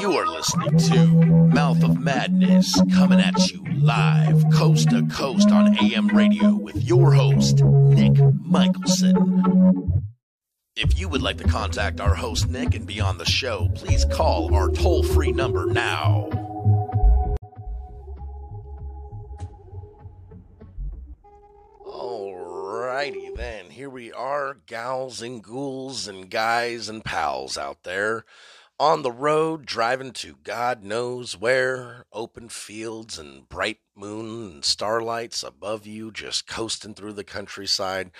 You are listening to Mouth of Madness coming at you live, coast to coast on AM radio with your host, Nick Michelson. If you would like to contact our host, Nick, and be on the show, please call our toll free number now. Alrighty then, here we are, gals and ghouls and guys and pals out there on the road, driving to God knows where, open fields and bright moon and starlights above you, just coasting through the countryside,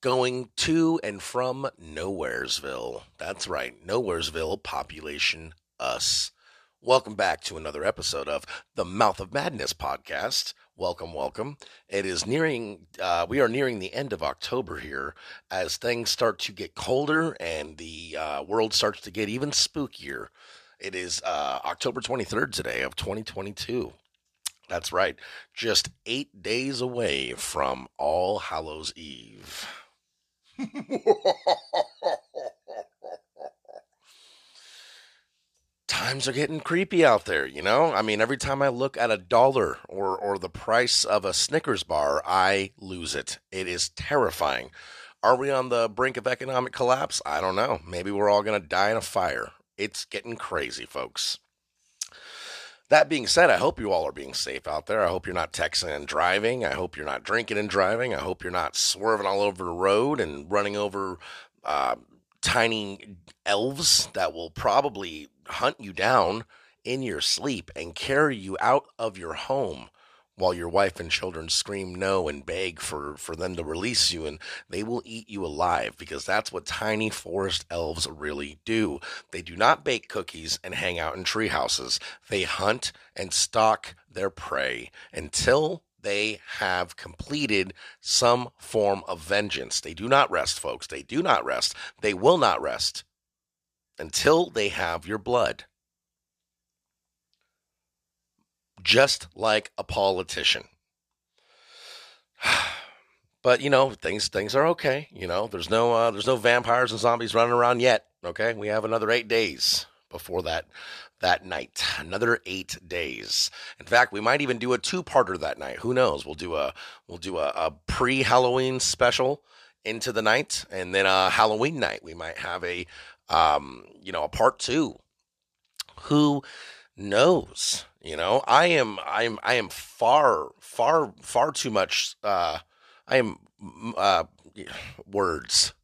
going to and from Nowheresville. That's right, Nowheresville, population us. Welcome back to another episode of the Mouth of Madness podcast. Welcome, welcome. It is nearing, uh, we are nearing the end of October here as things start to get colder and the uh, world starts to get even spookier. It is uh, October 23rd today of 2022. That's right, just eight days away from All Hallows Eve. times are getting creepy out there, you know? I mean, every time I look at a dollar or or the price of a Snickers bar, I lose it. It is terrifying. Are we on the brink of economic collapse? I don't know. Maybe we're all going to die in a fire. It's getting crazy, folks. That being said, I hope you all are being safe out there. I hope you're not texting and driving. I hope you're not drinking and driving. I hope you're not swerving all over the road and running over uh, tiny elves that will probably hunt you down in your sleep and carry you out of your home while your wife and children scream no and beg for, for them to release you and they will eat you alive because that's what tiny forest elves really do. They do not bake cookies and hang out in tree houses. They hunt and stalk their prey until they have completed some form of vengeance. They do not rest, folks. They do not rest. They will not rest until they have your blood. Just like a politician. But you know, things things are okay. You know, there's no uh, there's no vampires and zombies running around yet. Okay, we have another eight days before that that night. Another eight days. In fact, we might even do a two-parter that night. Who knows? We'll do a we'll do a, a pre-Halloween special into the night, and then a Halloween night. We might have a um, you know, a part two. Who knows? You know, I am, I am, I am far, far, far too much. Uh, I am, uh, words,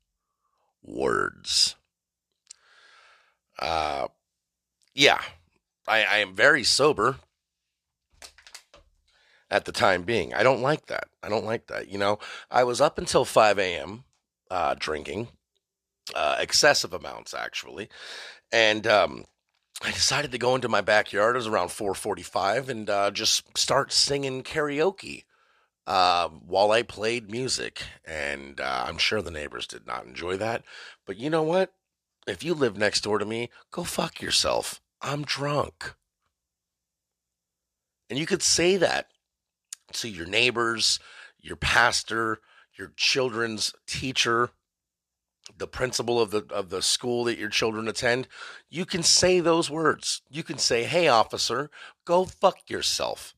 words. Uh, yeah, I, I am very sober at the time being. I don't like that. I don't like that. You know, I was up until 5 a.m. Uh, drinking uh, excessive amounts actually, and um, I decided to go into my backyard. It was around 4:45, and uh, just start singing karaoke uh, while I played music. And uh, I'm sure the neighbors did not enjoy that. But you know what? If you live next door to me, go fuck yourself. I'm drunk. And you could say that to your neighbors, your pastor, your children's teacher, the principal of the of the school that your children attend, you can say those words. You can say, "Hey officer, go fuck yourself.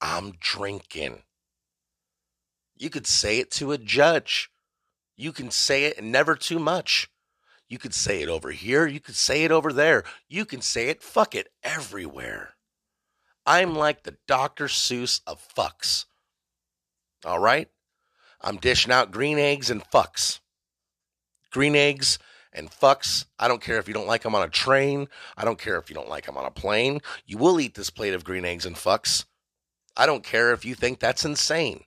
I'm drinking." You could say it to a judge. You can say it never too much. You could say it over here, you could say it over there. You can say it fuck it everywhere. I'm like the Dr. Seuss of fucks. All right? I'm dishing out green eggs and fucks green eggs and fucks. I don't care if you don't like them on a train. I don't care if you don't like them on a plane. You will eat this plate of green eggs and fucks. I don't care if you think that's insane.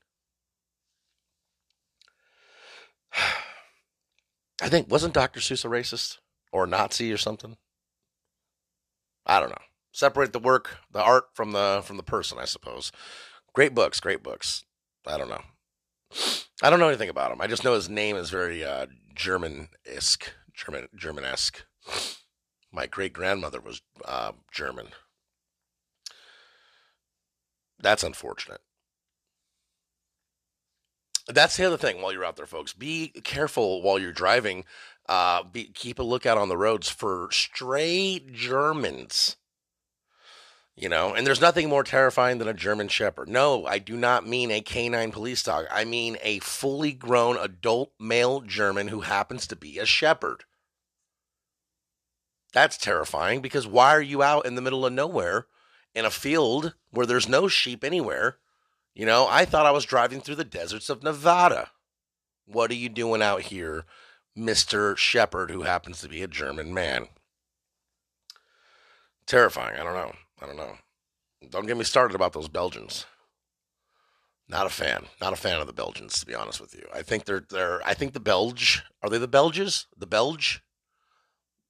I think wasn't Dr. Seuss a racist or a Nazi or something? I don't know. Separate the work, the art from the from the person, I suppose. Great books, great books. I don't know. I don't know anything about him. I just know his name is very uh, German-esque, German German-esque. My great grandmother was uh, German. That's unfortunate. That's the other thing while you're out there, folks. Be careful while you're driving. Uh, be, keep a lookout on the roads for stray Germans. You know, and there's nothing more terrifying than a German Shepherd. No, I do not mean a canine police dog. I mean a fully grown adult male German who happens to be a shepherd. That's terrifying because why are you out in the middle of nowhere in a field where there's no sheep anywhere? You know, I thought I was driving through the deserts of Nevada. What are you doing out here, Mr. Shepherd, who happens to be a German man? Terrifying. I don't know. I don't know. Don't get me started about those Belgians. Not a fan. Not a fan of the Belgians, to be honest with you. I think they're they're. I think the Belge are they the Belges? The Belge,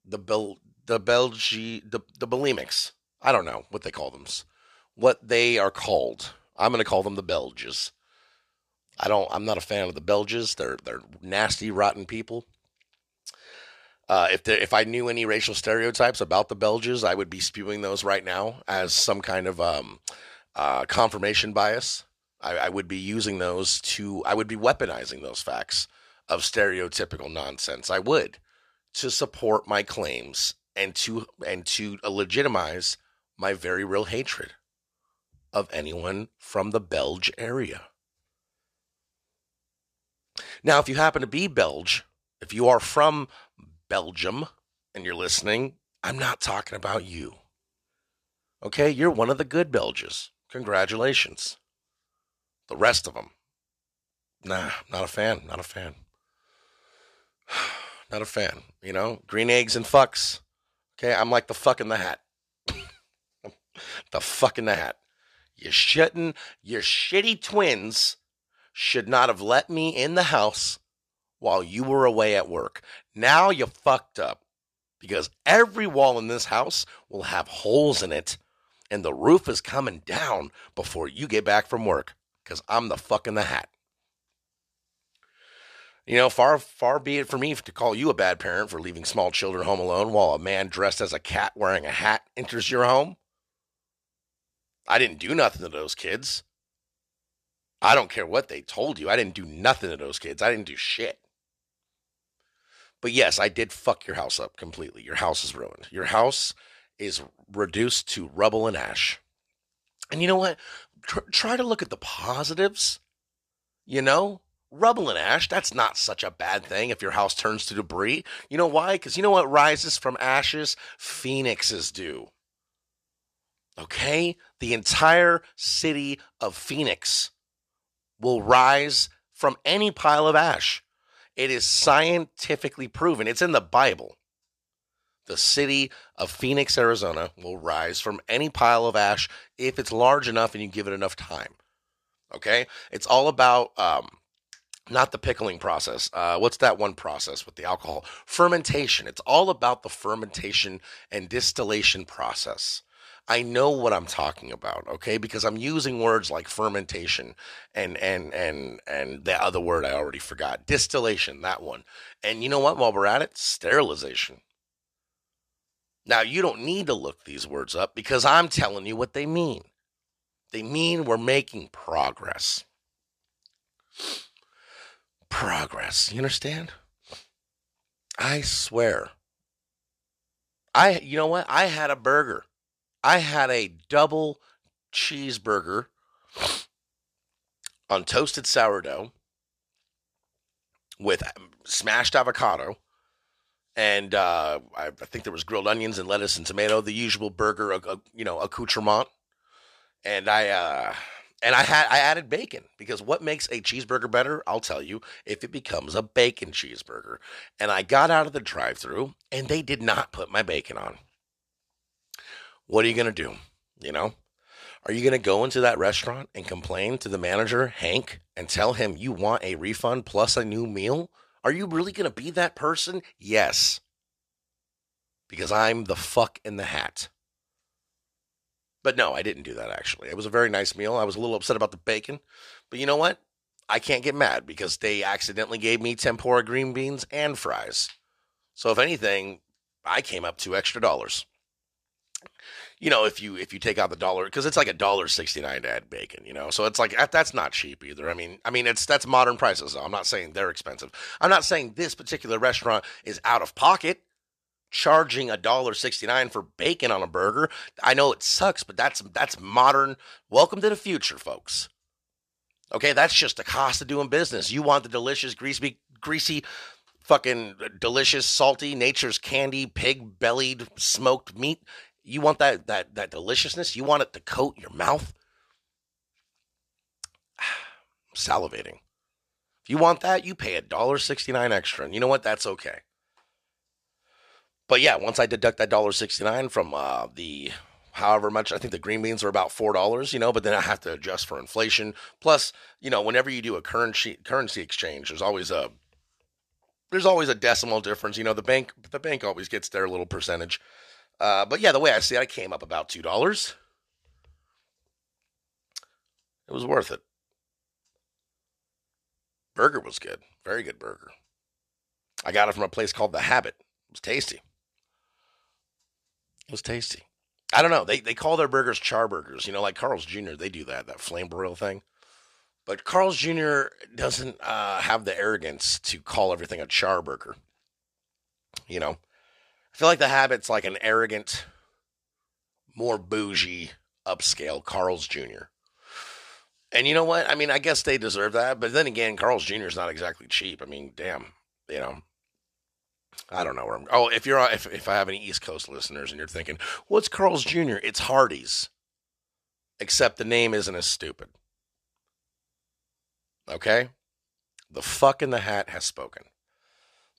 the Bel the Belge the the bulimics. I don't know what they call them. What they are called. I'm going to call them the Belges. I don't. I'm not a fan of the Belges. They're they're nasty, rotten people. Uh, if there, if I knew any racial stereotypes about the Belges, I would be spewing those right now as some kind of um, uh, confirmation bias. I, I, would be using those to. I would be weaponizing those facts of stereotypical nonsense. I would to support my claims and to and to legitimize my very real hatred of anyone from the Belge area. Now, if you happen to be Belge, if you are from Belgium and you're listening, I'm not talking about you. Okay, you're one of the good Belgians. Congratulations. The rest of them, nah, not a fan, not a fan. Not a fan, you know? Green eggs and fucks. Okay, I'm like the fuck in the hat. the fuck in the hat. You shouldn't, your shitty twins should not have let me in the house while you were away at work. Now you fucked up because every wall in this house will have holes in it and the roof is coming down before you get back from work because I'm the fuck in the hat. You know, far far be it for me to call you a bad parent for leaving small children home alone while a man dressed as a cat wearing a hat enters your home. I didn't do nothing to those kids. I don't care what they told you. I didn't do nothing to those kids. I didn't do shit. But yes, I did fuck your house up completely. Your house is ruined. Your house is reduced to rubble and ash. And you know what? Tr- try to look at the positives. You know, rubble and ash, that's not such a bad thing if your house turns to debris. You know why? Because you know what rises from ashes? Phoenixes do. Okay? The entire city of Phoenix will rise from any pile of ash. It is scientifically proven. It's in the Bible. The city of Phoenix, Arizona will rise from any pile of ash if it's large enough and you give it enough time. Okay? It's all about um, not the pickling process. Uh, what's that one process with the alcohol? Fermentation. It's all about the fermentation and distillation process. I know what I'm talking about, okay? Because I'm using words like fermentation and and and and the other word I already forgot, distillation, that one. And you know what? While we're at it, sterilization. Now, you don't need to look these words up because I'm telling you what they mean. They mean we're making progress. Progress. You understand? I swear. I you know what? I had a burger I had a double cheeseburger on toasted sourdough with um, smashed avocado. And uh, I, I, think there was grilled onions and lettuce and tomato, the usual burger, you know, accoutrement. And I, uh, and I had I added bacon because what makes a cheeseburger better? I'll tell you if it becomes a bacon cheeseburger. And I got out of the drive-through and they did not put my bacon on what are you going to do? You know, are you going to go into that restaurant and complain to the manager, Hank, and tell him you want a refund plus a new meal? Are you really going to be that person? Yes. Because I'm the fuck in the hat. But no, I didn't do that actually. It was a very nice meal. I was a little upset about the bacon. But you know what? I can't get mad because they accidentally gave me tempura green beans and fries. So if anything, I came up two extra dollars you know, if you if you take out the dollar because it's like a dollar sixty nine to add bacon, you know, so it's like that's not cheap either. I mean, I mean it's that's modern prices. Though. I'm not saying they're expensive. I'm not saying this particular restaurant is out of pocket. charging a dollar sixty nine for bacon on a burger. I know it sucks, but that's that's modern. Welcome to the future, folks. Okay, that's just the cost of doing business. You want the delicious, greasy, greasy, fucking uh, delicious, salty, nature's candy, pig bellied, smoked meat. You want that that that deliciousness. You want it to coat your mouth. I'm salivating. If you want that, you pay a dollar sixty nine extra, and you know what? That's okay. But yeah, once I deduct that dollar sixty nine from uh, the however much I think the green beans are about four dollars, you know, but then I have to adjust for inflation. Plus, you know, whenever you do a currency currency exchange, there's always a there's always a decimal difference. You know, the bank the bank always gets their little percentage. Uh, but yeah, the way I see it, I came up about two dollars. It was worth it. Burger was good, very good burger. I got it from a place called The Habit. It was tasty. It was tasty. I don't know. They they call their burgers char burgers. You know, like Carl's Jr. They do that that flame broil thing. But Carl's Jr. doesn't uh, have the arrogance to call everything a char burger. You know, I feel like the habit's like an arrogant, more bougie, upscale Carl's Jr. And you know what? I mean, I guess they deserve that. But then again, Carl's Jr. is not exactly cheap. I mean, damn, you know, I don't know where I'm. Oh, if you're uh, if if I have any East Coast listeners and you're thinking, what's Carl's Jr.? It's Hardee's, except the name isn't as stupid. Okay, the fuck in the hat has spoken.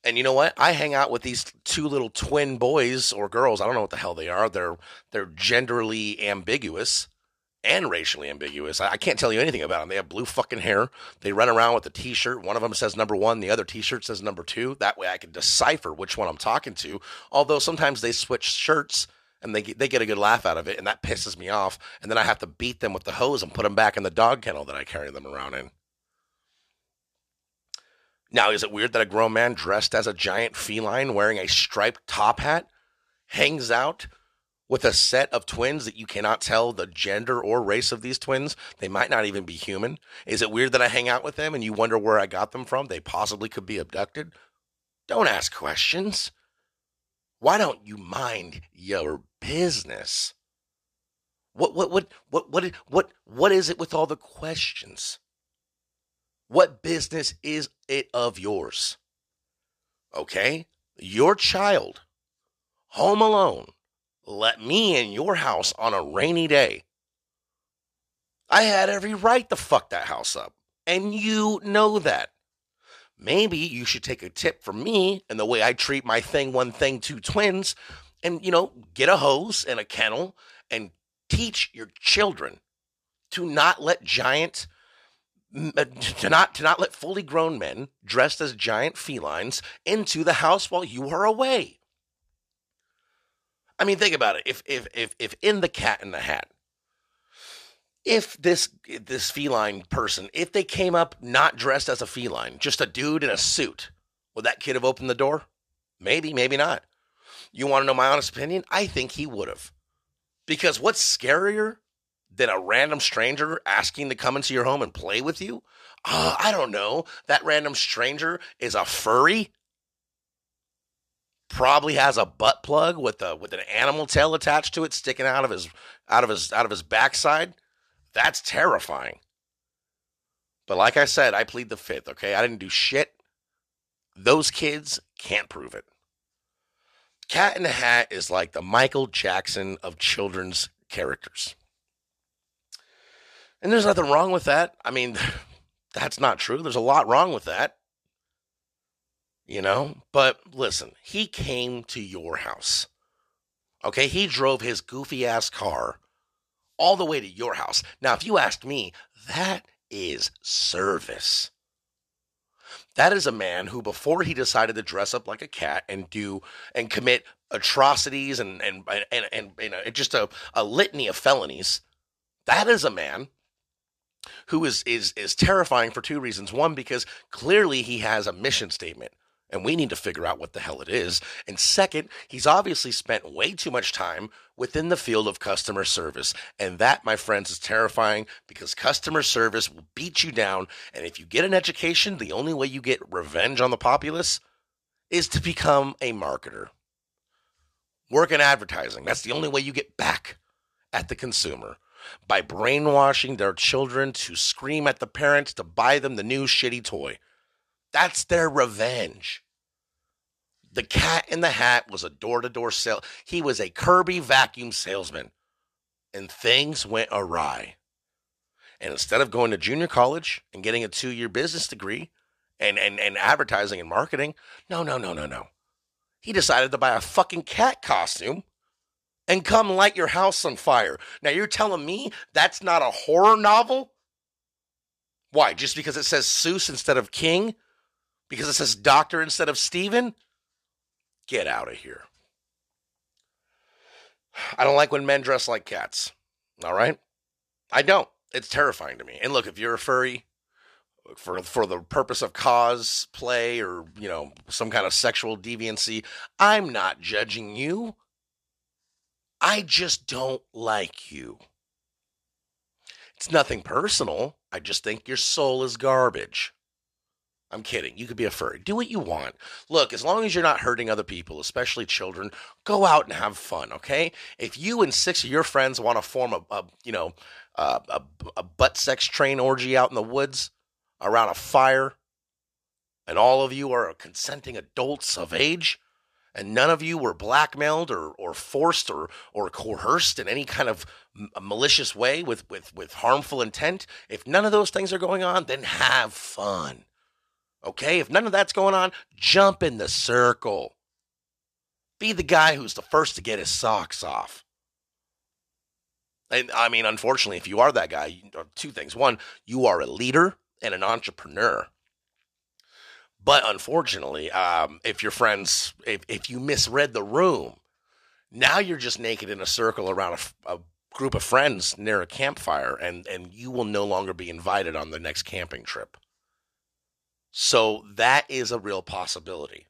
And you know what? I hang out with these two little twin boys or girls. I don't know what the hell they are. They're they're genderly ambiguous and racially ambiguous. I, I, can't tell you anything about them. They have blue fucking hair. They run around with a t-shirt. One of them says number one. The other t-shirt says number two. That way I can decipher which one I'm talking to. Although sometimes they switch shirts and they, they get a good laugh out of it. And that pisses me off. And then I have to beat them with the hose and put them back in the dog kennel that I carry them around in. Now, is it weird that a grown man dressed as a giant feline wearing a striped top hat hangs out with a set of twins that you cannot tell the gender or race of these twins. They might not even be human. Is it weird that I hang out with them and you wonder where I got them from? They possibly could be abducted. Don't ask questions. Why don't you mind your business? What what what what what what what is it with all the questions? What business is it of yours? Okay? Your child home alone let me in your house on a rainy day. I had every right to fuck that house up. And you know that. Maybe you should take a tip from me and the way I treat my thing, one thing, two twins, and, you know, get a hose and a kennel and teach your children to not let giant Uh, to not to not let fully grown men dressed as giant felines into the house while you are away. I mean, think about it. If if if if in the Cat in the Hat, if this this feline person, if they came up not dressed as a feline, just a dude in a suit, would that kid have opened the door? Maybe, maybe not. You want to know my honest opinion? I think he would have. Because what's scarier than a random stranger asking to come into your home and play with you? Uh, I don't know. That random stranger is a furry probably has a butt plug with a with an animal tail attached to it sticking out of his out of his out of his backside. That's terrifying. But like I said, I plead the fifth, okay? I didn't do shit. Those kids can't prove it. Cat in the Hat is like the Michael Jackson of children's characters. And there's nothing wrong with that. I mean, that's not true. There's a lot wrong with that you know? But listen, he came to your house. Okay, he drove his goofy ass car all the way to your house. Now, if you ask me, that is service. That is a man who, before he decided to dress up like a cat and do and commit atrocities and and and and, and, and just a, a litany of felonies, that is a man who is is is terrifying for two reasons. One, because clearly he has a mission statement and we need to figure out what the hell it is. And second, he's obviously spent way too much time within the field of customer service. And that, my friends, is terrifying because customer service will beat you down. And if you get an education, the only way you get revenge on the populace is to become a marketer. Work in advertising. That's the only way you get back at the consumer by brainwashing their children to scream at the parents to buy them the new shitty toy. That's their revenge. The cat in the hat was a door to door sale. He was a Kirby vacuum salesman. And things went awry. And instead of going to junior college and getting a two year business degree and, and, and advertising and marketing, no, no, no, no, no. He decided to buy a fucking cat costume and come light your house on fire. Now you're telling me that's not a horror novel? Why? Just because it says Seuss instead of King? Because it says Doctor instead of Stephen? Get out of here. I don't like when men dress like cats. All right? I don't. It's terrifying to me. And look, if you're a furry for for the purpose of cosplay or, you know, some kind of sexual deviancy, I'm not judging you. I just don't like you. It's nothing personal. I just think your soul is garbage. I'm kidding. You could be a furry. Do what you want. Look, as long as you're not hurting other people, especially children, go out and have fun, okay? If you and six of your friends want to form a, a you know, a, a, a butt sex train orgy out in the woods around a fire, and all of you are consenting adults of age, and none of you were blackmailed or, or forced or, or coerced in any kind of malicious way with, with, with harmful intent, if none of those things are going on, then have fun. Okay? If none of that's going on, jump in the circle. Be the guy who's the first to get his socks off. And I mean, unfortunately, if you are that guy, uh, two things. One, you are a leader and an entrepreneur. But unfortunately, um, if your friends, if, if you misread the room, now you're just naked in a circle around a, a group of friends near a campfire, and, and you will no longer be invited on the next camping trip. So that is a real possibility.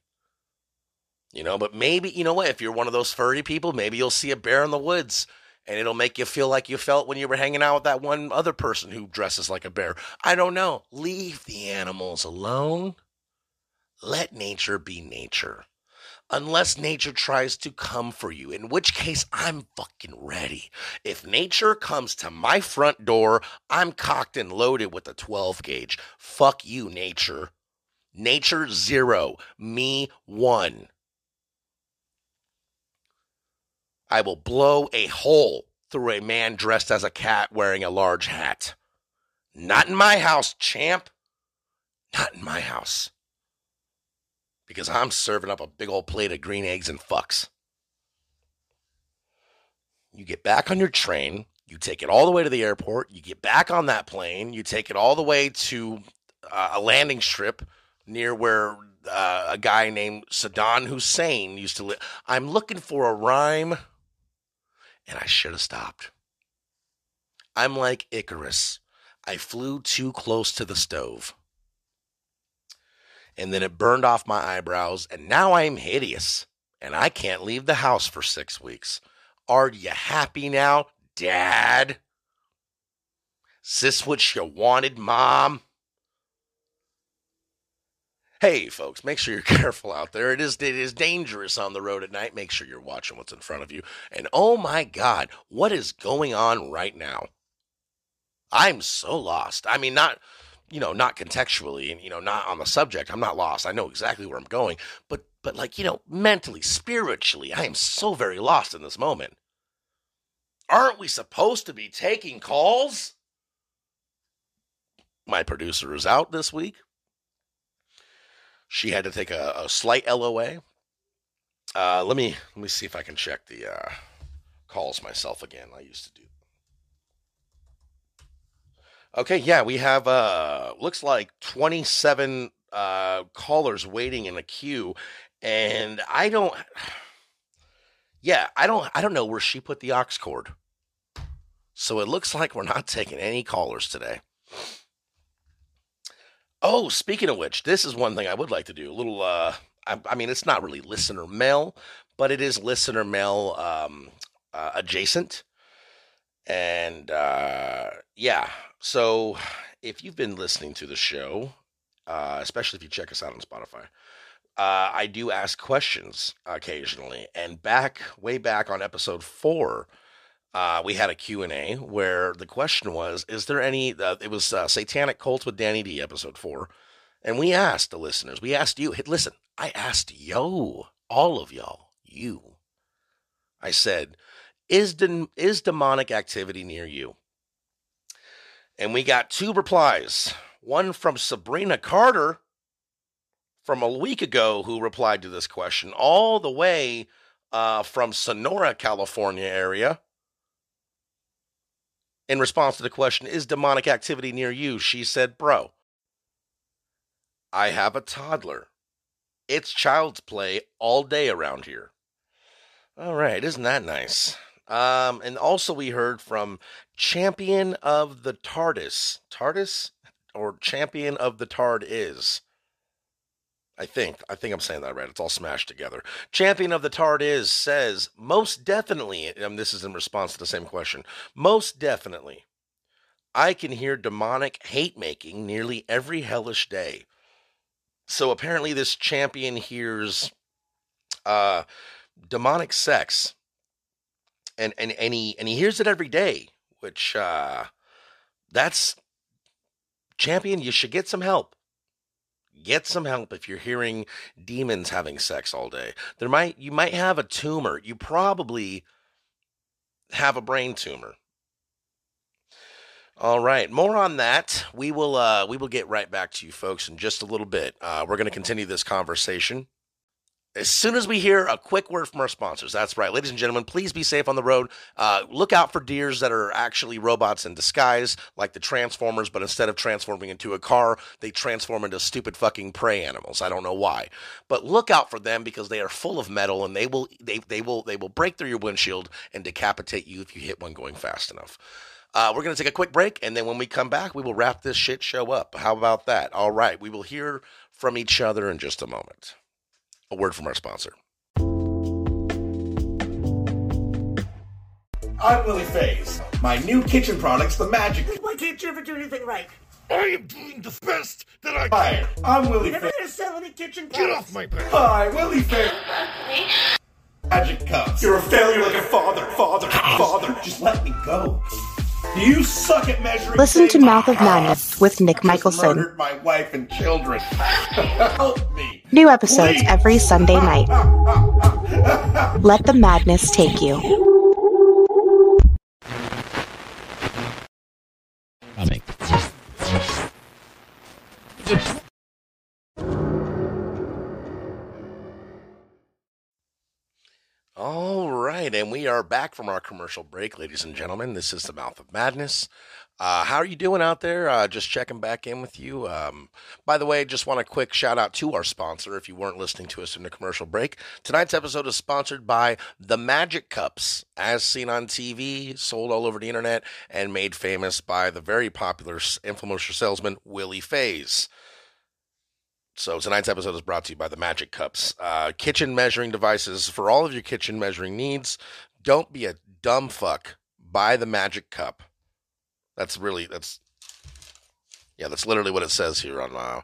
You know, but maybe, you know what, if you're one of those furry people, maybe you'll see a bear in the woods and it'll make you feel like you felt when you were hanging out with that one other person who dresses like a bear. I don't know. Leave the animals alone. Let nature be nature unless nature tries to come for you, in which case I'm fucking ready. If nature comes to my front door, I'm cocked and loaded with a 12 gauge. Fuck you, nature. Nature zero, me one. I will blow a hole through a man dressed as a cat wearing a large hat. Not in my house, champ. Not in my house because I'm serving up a big old plate of green eggs and fucks. You get back on your train, you take it all the way to the airport, you get back on that plane, you take it all the way to uh, a landing strip near where uh, a guy named Saddam Hussein used to live. I'm looking for a rhyme, and I should have stopped. I'm like Icarus. I flew too close to the stove and then it burned off my eyebrows, and now I'm hideous, and I can't leave the house for six weeks. Are you happy now, Dad? Is this what you wanted, Mom? Hey, folks, make sure you're careful out there. It is it is dangerous on the road at night. Make sure you're watching what's in front of you. And oh my God, what is going on right now? I'm so lost. I mean, not you know, not contextually and, you know, not on the subject. I'm not lost. I know exactly where I'm going. But, but like, you know, mentally, spiritually, I am so very lost in this moment. Aren't we supposed to be taking calls? My producer is out this week. She had to take a, a slight LOA. Uh, let me let me see if I can check the uh, calls myself again. I used to do Okay, yeah, we have uh looks like 27 uh callers waiting in a queue and I don't Yeah, I don't I don't know where she put the aux cord. So it looks like we're not taking any callers today. Oh, speaking of which, this is one thing I would like to do. A little uh I, I mean it's not really listener mail, but it is listener mail um uh, adjacent. And uh yeah, so, if you've been listening to the show, uh, especially if you check us out on Spotify, uh, I do ask questions occasionally. And back, way back on episode four, uh, we had a Q&A where the question was, is there any, uh, it was uh, Satanic Cults with Danny D, episode four. And we asked the listeners, we asked you, listen, I asked yo, all of y'all, you. I said, is, de- is demonic activity near you? And we got two replies. One from Sabrina Carter from a week ago who replied to this question, all the way uh, from Sonora, California area. In response to the question, is demonic activity near you? She said, Bro, I have a toddler. It's child's play all day around here. All right, isn't that nice? Um, and also, we heard from Champion of the TARDIS. TARDIS? Or Champion of the Tard is. I think. I think I'm saying that right. It's all smashed together. Champion of the Tard is says, most definitely, and this is in response to the same question, most definitely, I can hear demonic hate making nearly every hellish day. So apparently, this champion hears uh, demonic sex, and, and, and, he, and he hears it every day, which uh, that's champion, you should get some help get some help if you're hearing demons having sex all day. There might you might have a tumor. You probably have a brain tumor. All right, more on that. We will uh, we will get right back to you folks in just a little bit. Uh, we're going to continue this conversation as soon as we hear a quick word from our sponsors. That's right, ladies and gentlemen, please be safe on the road. Uh, look out for deers that are actually robots in disguise, like the Transformers, but instead of transforming into a car, they transform into stupid fucking prey animals. I don't know why, but look out for them because they are full of metal and they will they they will they will break through your windshield and decapitate you if you hit one going fast enough. Uh, we're going to take a quick break, and then when we come back, we will wrap this shit show up. How about that? All right, we will hear from each other in just a moment a word from our sponsor. I'm Willie Faze. My new kitchen products, the Magic. Why can't you ever do anything right? I am doing the best that I Hi, can. I'm Willie Never Faze. gonna sell any kitchen products. Get products. off my back. Hi, Willie Faze. Magic cups. You're a failure like a father, father, father. Just let me go. You suck at measuring. Listen to. Mouth of Madness with Nick Just Michelson. Murdered my wife and children. Help me. New episodes Please. every Sunday night. Let the madness take you. Comic. And we are back from our commercial break, ladies and gentlemen. This is the Mouth of Madness. Uh, how are you doing out there? Uh, just checking back in with you. Um, by the way, just want a quick shout out to our sponsor if you weren't listening to us in the commercial break. Tonight's episode is sponsored by the Magic Cups, as seen on TV, sold all over the internet, and made famous by the very popular infomercial salesman Willie Faze. So tonight's episode is brought to you by the Magic Cups, uh, kitchen measuring devices for all of your kitchen measuring needs. Don't be a dumb fuck. Buy the Magic Cup. That's really that's yeah, that's literally what it says here on uh,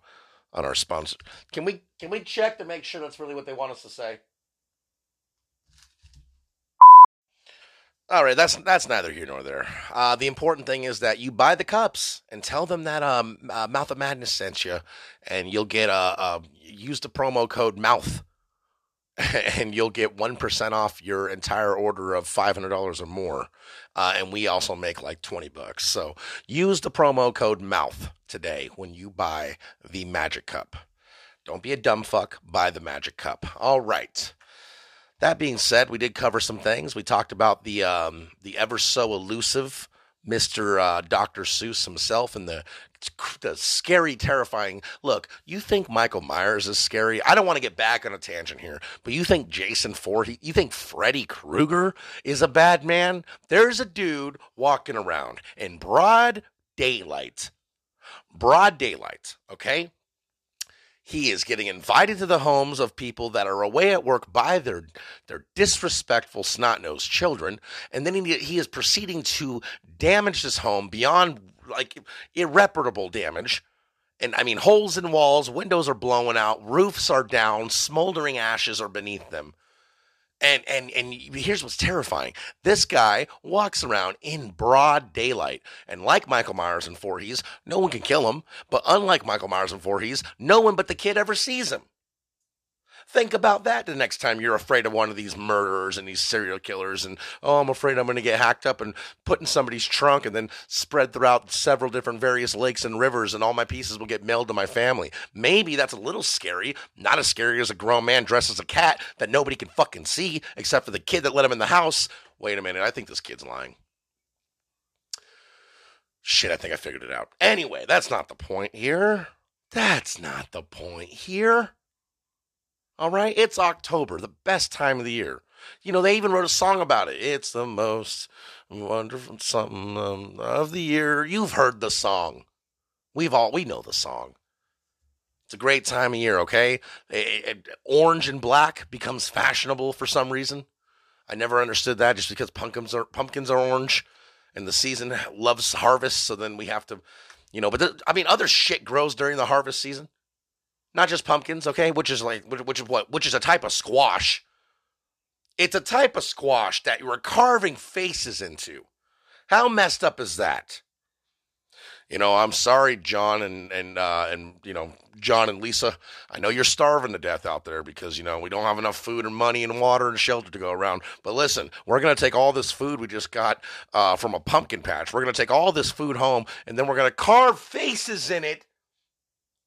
on our sponsor. Can we can we check to make sure that's really what they want us to say? All right, that's that's neither here nor there. Uh, the important thing is that you buy the cups and tell them that um, uh, Mouth of Madness sent you, and you'll get a, a use the promo code Mouth, and you'll get one percent off your entire order of five hundred dollars or more. Uh, and we also make like twenty bucks. So use the promo code Mouth today when you buy the Magic Cup. Don't be a dumb fuck. Buy the Magic Cup. All right. That being said, we did cover some things. We talked about the um, the ever so elusive Mister uh, Doctor Seuss himself and the the scary, terrifying look. You think Michael Myers is scary? I don't want to get back on a tangent here, but you think Jason Voorhees? You think Freddy Krueger is a bad man? There's a dude walking around in broad daylight, broad daylight. Okay, he is getting invited to the homes of people that are away at work by their their disrespectful snot-nosed children and then he, he is proceeding to damage this home beyond like irreparable damage And I mean, holes in walls, windows are blowing out, roofs are down, smoldering ashes are beneath them. And and and here's what's terrifying. This guy walks around in broad daylight. And like Michael Myers in Voorhees, no one can kill him. But unlike Michael Myers in Voorhees, no one but the kid ever sees him. Think about that the next time you're afraid of one of these murderers and these serial killers, and oh, I'm afraid I'm going to get hacked up and put in somebody's trunk and then spread throughout several different various lakes and rivers, and all my pieces will get mailed to my family. Maybe that's a little scary, not as scary as a grown man dressed as a cat that nobody can fucking see except for the kid that let him in the house. Wait a minute, I think this kid's lying. Shit, I think I figured it out. Anyway, that's not the point here. That's not the point here. All right, it's October, the best time of the year. You know, they even wrote a song about it. It's the most wonderful something um, of the year. You've heard the song. We've all we know the song. It's a great time of year, okay? Orange and black becomes fashionable for some reason. I never understood that just because pumpkins are pumpkins are orange and the season loves harvest, so then we have to, you know, but the, I mean other shit grows during the harvest season not just pumpkins, okay? Which is like which is what which is a type of squash. It's a type of squash that you are carving faces into. How messed up is that? You know, I'm sorry, John and and uh, and you know John and Lisa. I know you're starving to death out there because you know we don't have enough food and money and water and shelter to go around. But listen, we're gonna take all this food we just got uh, from a pumpkin patch. We're gonna take all this food home and then we're gonna carve faces in it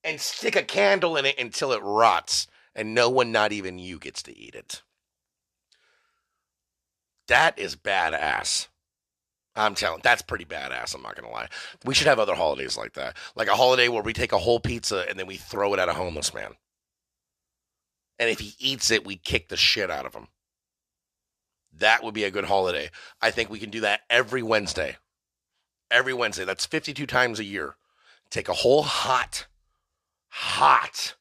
and stick a candle in it until it rots, and no one, not even you, gets to eat it. That is badass. I'm telling, that's pretty badass. I'm not gonna lie. We should have other holidays like that, like a holiday where we take a whole pizza and then we throw it at a homeless man, and if he eats it, we kick the shit out of him. That would be a good holiday. I think we can do that every Wednesday. Every Wednesday. That's 52 times a year. Take a whole hot hot,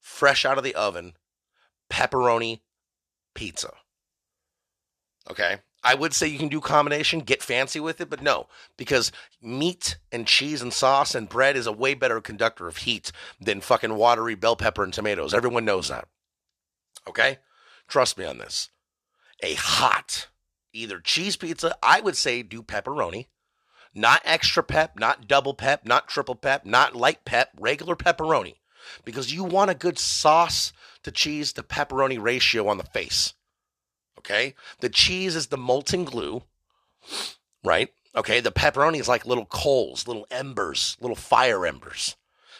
fresh out of the oven, pepperoni pizza. Okay. I would say you can do combination, get fancy with it, but no, because meat and cheese and sauce and bread is a way better conductor of heat than fucking watery bell pepper and tomatoes. Everyone knows that. Okay? Trust me on this. A hot, either cheese pizza, I would say do pepperoni, not extra pep, not double pep, not triple pep, not light pep, regular pepperoni. Because you want a good sauce to cheese to pepperoni ratio on the face. Okay? The cheese is the molten glue, right? Okay, the pepperoni is like little coals, little embers, little fire embers.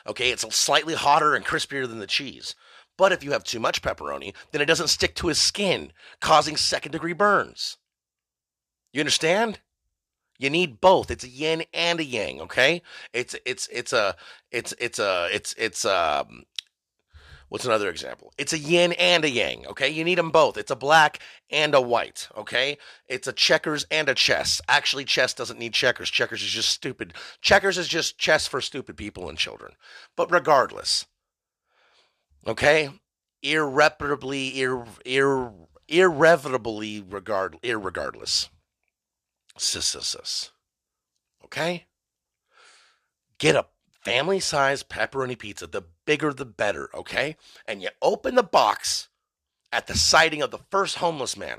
Okay, it's slightly hotter and crispier than the cheese. But if you have too much pepperoni, then it doesn't stick to his skin, causing second degree burns. You understand? You need both. It's a yin and a yang. Okay. It's it's it's a it's it's a it's it's um. What's another example? It's a yin and a yang. Okay. You need them both. It's a black and a white. Okay. It's a checkers and a chess. Actually, chess doesn't need checkers. Checkers is just stupid. Checkers is just chess for stupid people and children. But regardless. Okay. Irreparably, ir, ir, irrevotably regard, irregardless Okay? Get a family size pepperoni pizza. The bigger, the better. Okay? And you open the box at the sighting of the first homeless man.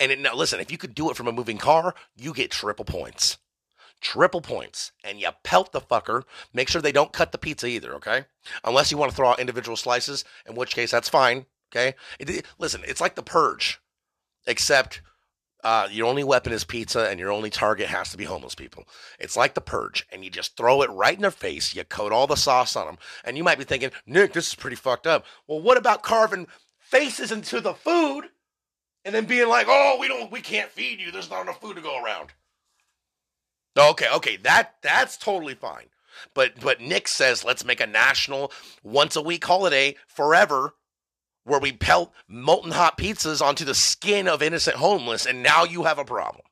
And it, now, listen, if you could do it from a moving car, you get triple points. Triple points. And you pelt the fucker. Make sure they don't cut the pizza either, okay? Unless you want to throw out individual slices, in which case that's fine, okay? It, it, listen, it's like the purge, except uh, your only weapon is pizza, and your only target has to be homeless people. It's like the purge, and you just throw it right in their face. You coat all the sauce on them, and you might be thinking, Nick, this is pretty fucked up. Well, what about carving faces into the food, and then being like, oh, we don't, we can't feed you. There's not enough food to go around. Okay, okay, that that's totally fine. But but Nick says let's make a national once a week holiday forever where we pelt molten hot pizzas onto the skin of innocent homeless, and now you have a problem.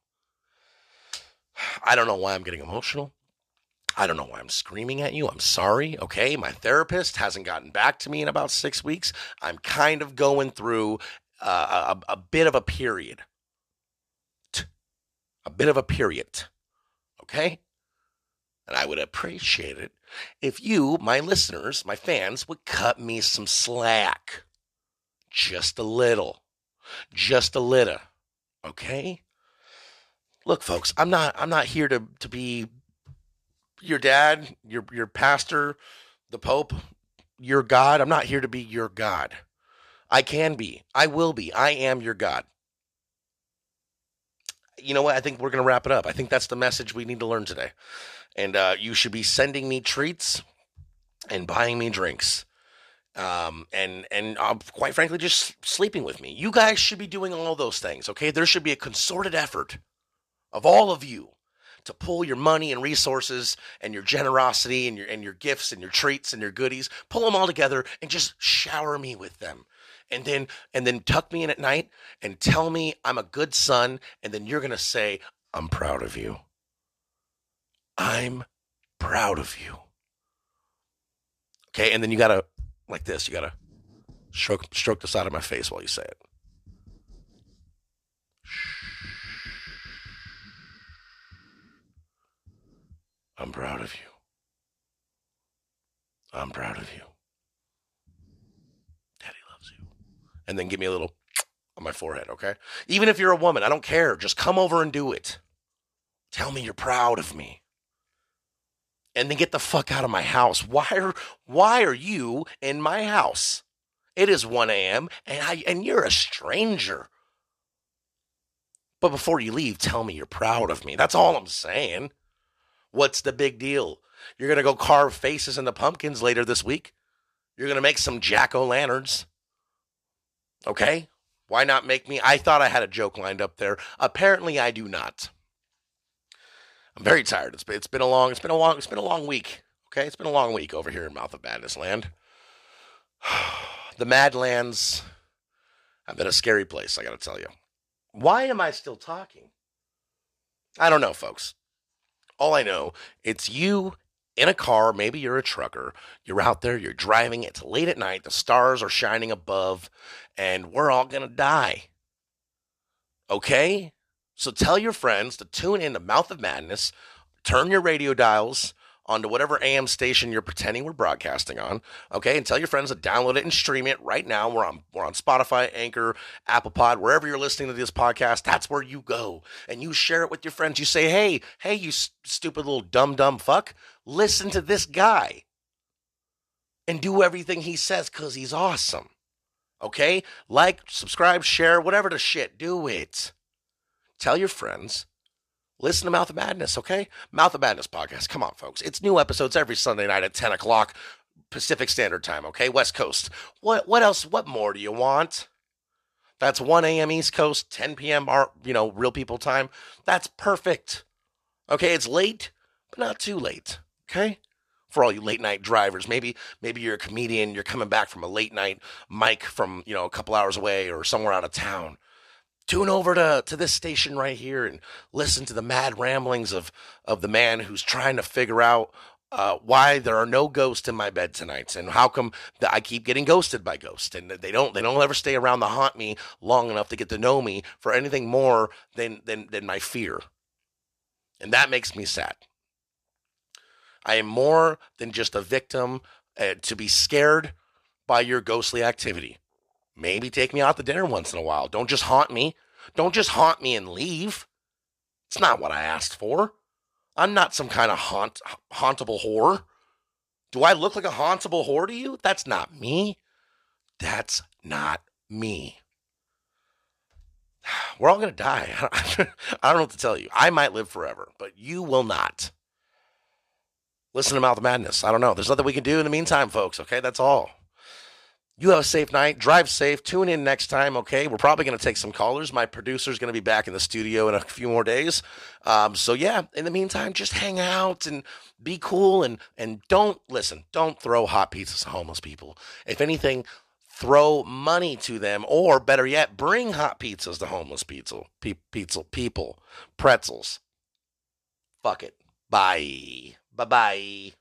I don't know why I'm getting emotional. I don't know why I'm screaming at you. I'm sorry. Okay. My therapist hasn't gotten back to me in about six weeks. I'm kind of going through uh, a, a bit of a period. A bit of a period. Okay. And I would appreciate it if you, my listeners, my fans, would cut me some slack. Just a little. Just a little. Okay? Look, folks, I'm not I'm not here to to be your dad, your your pastor, the pope, your god. I'm not here to be your god. I can be. I will be. I am your god. You know what? I think we're going to wrap it up. I think that's the message we need to learn today. And uh, you should be sending me treats and buying me drinks. Um, and and uh, quite frankly, just sleeping with me. You guys should be doing all those things, okay? There should be a concerted effort of all of you to pull your money and resources and your generosity and your and your gifts and your treats and your goodies, pull them all together and just shower me with them. And then and then tuck me in at night and tell me I'm a good son and then you're going to say I'm proud of you. I'm proud of you. Okay, and then you got to like this, you got to stroke stroke the side of my face while you say it. I'm proud of you. I'm proud of you. Daddy loves you. And then give me a little on my forehead, okay? Even if you're a woman, I don't care. Just come over and do it. Tell me you're proud of me. And then get the fuck out of my house. Why are why are you in my house? It is 1 a.m. and I and you're a stranger. But before you leave, tell me you're proud of me. That's all I'm saying. What's the big deal? You're going to go carve faces in the pumpkins later this week. You're going to make some jack o' lanterns. Okay? Why not make me? I thought I had a joke lined up there. Apparently, I do not. I'm very tired. It's been, it's been a long it's been a long it's been a long week. Okay, it's been a long week over here in Mouth of Madness Land. the Madlands have been a scary place. I got to tell you. Why am I still talking? I don't know, folks. All I know, it's you in a car. Maybe you're a trucker. You're out there, you're driving. It's late at night. The stars are shining above, and we're all to die. Okay? So tell your friends to tune in to Mouth of Madness. Turn your radio dials onto whatever AM station you're pretending we're broadcasting on. Okay, and tell your friends to download it and stream it right now. We're on we're on Spotify, Anchor, Apple Pod, wherever you're listening to this podcast. That's where you go and you share it with your friends. You say, "Hey, hey, you stupid little dumb dumb fuck, listen to this guy." And do everything he says cuz he's awesome. Okay? Like, subscribe, share, whatever the shit, do it. Tell your friends listen to Mouth of Madness, okay? Mouth of Madness podcast. Come on, folks. It's new episodes every Sunday night at 10 o'clock Pacific Standard Time, okay? West Coast. What what else? What more do you want? That's 1 a.m. East Coast, 10 p.m. Our, you know, real people time. That's perfect. Okay, it's late, but not too late. Okay? For all you late night drivers, maybe maybe you're a comedian, you're coming back from a late night mic from, you know, a couple hours away or somewhere out of town tune over to, to this station right here and listen to the mad ramblings of, of the man who's trying to figure out uh, why there are no ghosts in my bed tonight and how come that I keep getting ghosted by ghosts and they don't they don't ever stay around to haunt me long enough to get to know me for anything more than than than my fear. And that makes me sad. I am more than just a victim uh, to be scared by your ghostly activity. Maybe take me out to dinner once in a while. Don't just haunt me. Don't just haunt me and leave. It's not what I asked for. I'm not some kind of haunt hauntable whore. Do I look like a hauntable whore to you? That's not me. That's not me. We're all going to die. I don't know what to tell you. I might live forever, but you will not. Listen to Mouth Madness. I don't know. There's nothing we can do in the meantime, folks. Okay, that's all. You have a safe night. Drive safe. Tune in next time, okay? We're probably going to take some callers. My producer's going to be back in the studio in a few more days. Um, so, yeah, in the meantime, just hang out and be cool and, and don't listen, don't throw hot pizzas to homeless people. If anything, throw money to them, or better yet, bring hot pizzas to homeless. Pe- pizza people, pretzels. Fuck it. Bye. Bye bye.